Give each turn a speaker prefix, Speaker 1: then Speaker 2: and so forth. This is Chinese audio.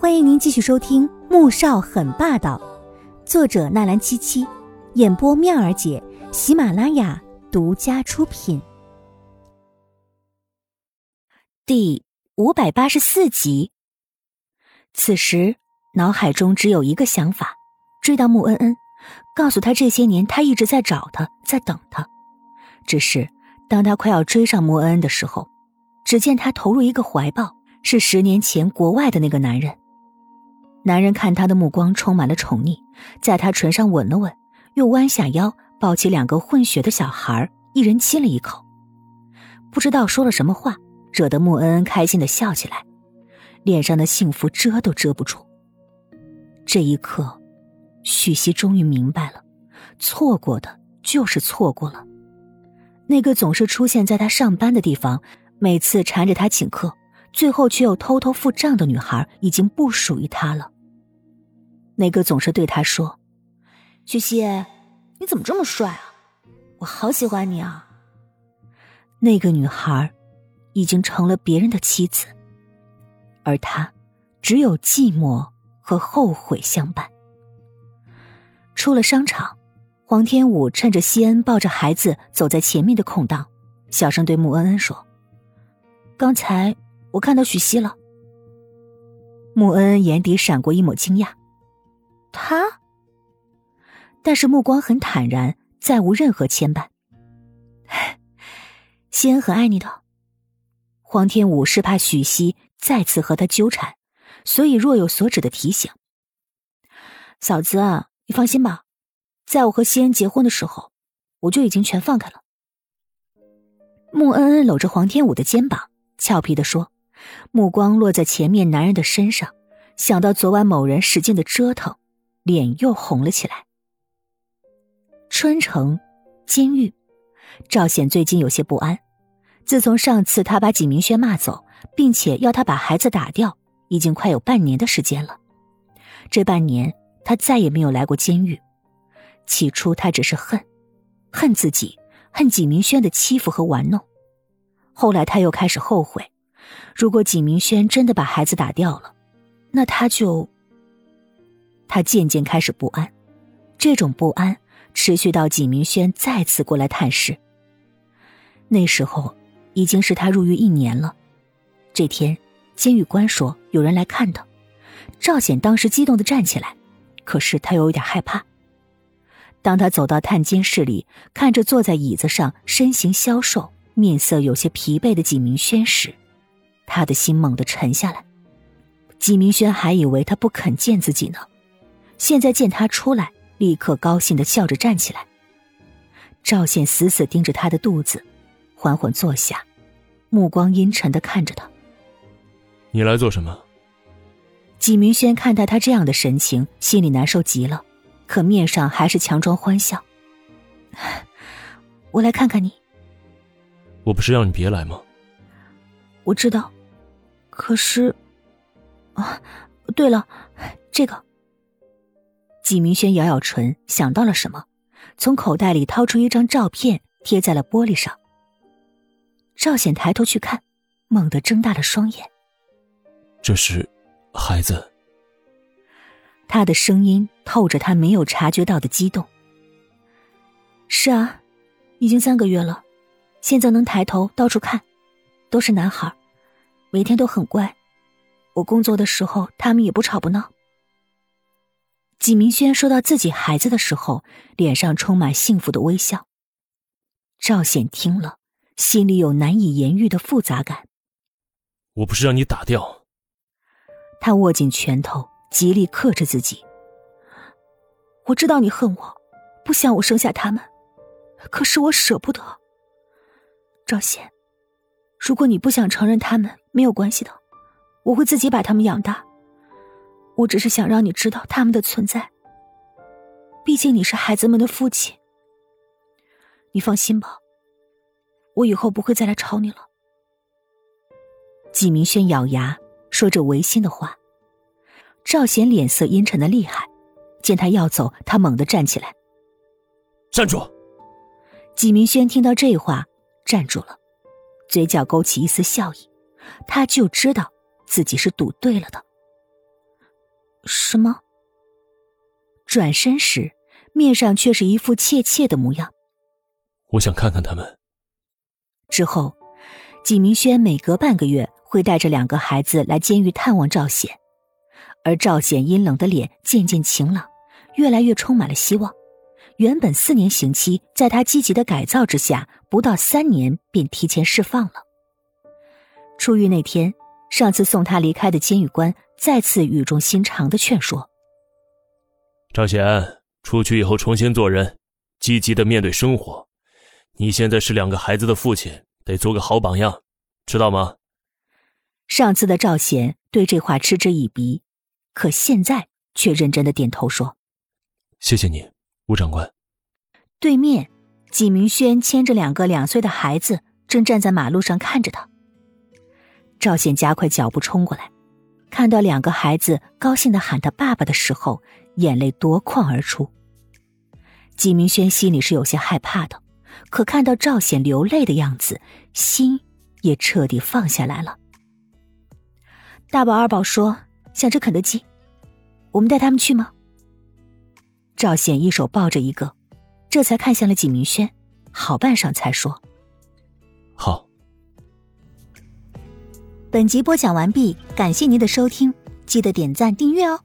Speaker 1: 欢迎您继续收听《穆少很霸道》，作者纳兰七七，演播妙儿姐，喜马拉雅独家出品。第五百八十四集。此时脑海中只有一个想法：追到穆恩恩，告诉他这些年他一直在找他，在等他。只是当他快要追上穆恩恩的时候，只见他投入一个怀抱，是十年前国外的那个男人。男人看他的目光充满了宠溺，在他唇上吻了吻，又弯下腰抱起两个混血的小孩，一人亲了一口。不知道说了什么话，惹得穆恩恩开心的笑起来，脸上的幸福遮都遮不住。这一刻，许熙终于明白了，错过的就是错过了。那个总是出现在他上班的地方，每次缠着他请客，最后却又偷偷付账的女孩，已经不属于他了。那个总是对他说：“许熙，你怎么这么帅啊？我好喜欢你啊。”那个女孩已经成了别人的妻子，而他只有寂寞和后悔相伴。出了商场，黄天武趁着西恩抱着孩子走在前面的空档，小声对穆恩恩说：“刚才我看到许熙了。”穆恩恩眼底闪过一抹惊讶。他，但是目光很坦然，再无任何牵绊。西恩很爱你的。黄天武是怕许熙再次和他纠缠，所以若有所指的提醒：“嫂子，你放心吧，在我和西恩结婚的时候，我就已经全放开了。”穆恩恩搂着黄天武的肩膀，俏皮的说，目光落在前面男人的身上，想到昨晚某人使劲的折腾。脸又红了起来。春城监狱，赵显最近有些不安。自从上次他把景明轩骂走，并且要他把孩子打掉，已经快有半年的时间了。这半年他再也没有来过监狱。起初他只是恨，恨自己，恨景明轩的欺负和玩弄。后来他又开始后悔，如果景明轩真的把孩子打掉了，那他就……他渐渐开始不安，这种不安持续到纪明轩再次过来探视。那时候已经是他入狱一年了。这天，监狱官说有人来看他，赵显当时激动的站起来，可是他又有点害怕。当他走到探监室里，看着坐在椅子上、身形消瘦、面色有些疲惫的纪明轩时，他的心猛地沉下来。纪明轩还以为他不肯见自己呢。现在见他出来，立刻高兴的笑着站起来。赵显死死盯着他的肚子，缓缓坐下，目光阴沉的看着他。
Speaker 2: 你来做什么？
Speaker 1: 纪明轩看到他这样的神情，心里难受极了，可面上还是强装欢笑。我来看看你。
Speaker 2: 我不是让你别来吗？
Speaker 1: 我知道，可是，啊，对了，这个。纪明轩咬咬唇，想到了什么，从口袋里掏出一张照片，贴在了玻璃上。赵显抬头去看，猛地睁大了双眼。
Speaker 2: 这是孩子。
Speaker 1: 他的声音透着他没有察觉到的激动。是啊，已经三个月了，现在能抬头到处看，都是男孩，每天都很乖。我工作的时候，他们也不吵不闹。纪明轩说到自己孩子的时候，脸上充满幸福的微笑。赵显听了，心里有难以言喻的复杂感。
Speaker 2: 我不是让你打掉。
Speaker 1: 他握紧拳头，极力克制自己。我知道你恨我，不想我生下他们，可是我舍不得。赵显，如果你不想承认他们，没有关系的，我会自己把他们养大。我只是想让你知道他们的存在。毕竟你是孩子们的父亲。你放心吧，我以后不会再来吵你了。纪明轩咬牙说着违心的话。赵贤脸色阴沉的厉害，见他要走，他猛地站起来。
Speaker 2: 站住！
Speaker 1: 纪明轩听到这话，站住了，嘴角勾起一丝笑意。他就知道自己是赌对了的。什么？转身时，面上却是一副怯怯的模样。
Speaker 2: 我想看看他们。
Speaker 1: 之后，纪明轩每隔半个月会带着两个孩子来监狱探望赵显，而赵显阴冷的脸渐渐晴朗，越来越充满了希望。原本四年刑期，在他积极的改造之下，不到三年便提前释放了。出狱那天，上次送他离开的监狱官再次语重心长的劝说：“
Speaker 2: 赵显，出去以后重新做人，积极的面对生活。你现在是两个孩子的父亲，得做个好榜样，知道吗？”
Speaker 1: 上次的赵显对这话嗤之以鼻，可现在却认真的点头说：“
Speaker 2: 谢谢你。”吴长官，
Speaker 1: 对面，纪明轩牵着两个两岁的孩子，正站在马路上看着他。赵显加快脚步冲过来，看到两个孩子高兴的喊他爸爸的时候，眼泪夺眶而出。纪明轩心里是有些害怕的，可看到赵显流泪的样子，心也彻底放下来了。大宝、二宝说想吃肯德基，我们带他们去吗？赵显一手抱着一个，这才看向了纪明轩，好半晌才说：“
Speaker 2: 好。”
Speaker 1: 本集播讲完毕，感谢您的收听，记得点赞订阅哦。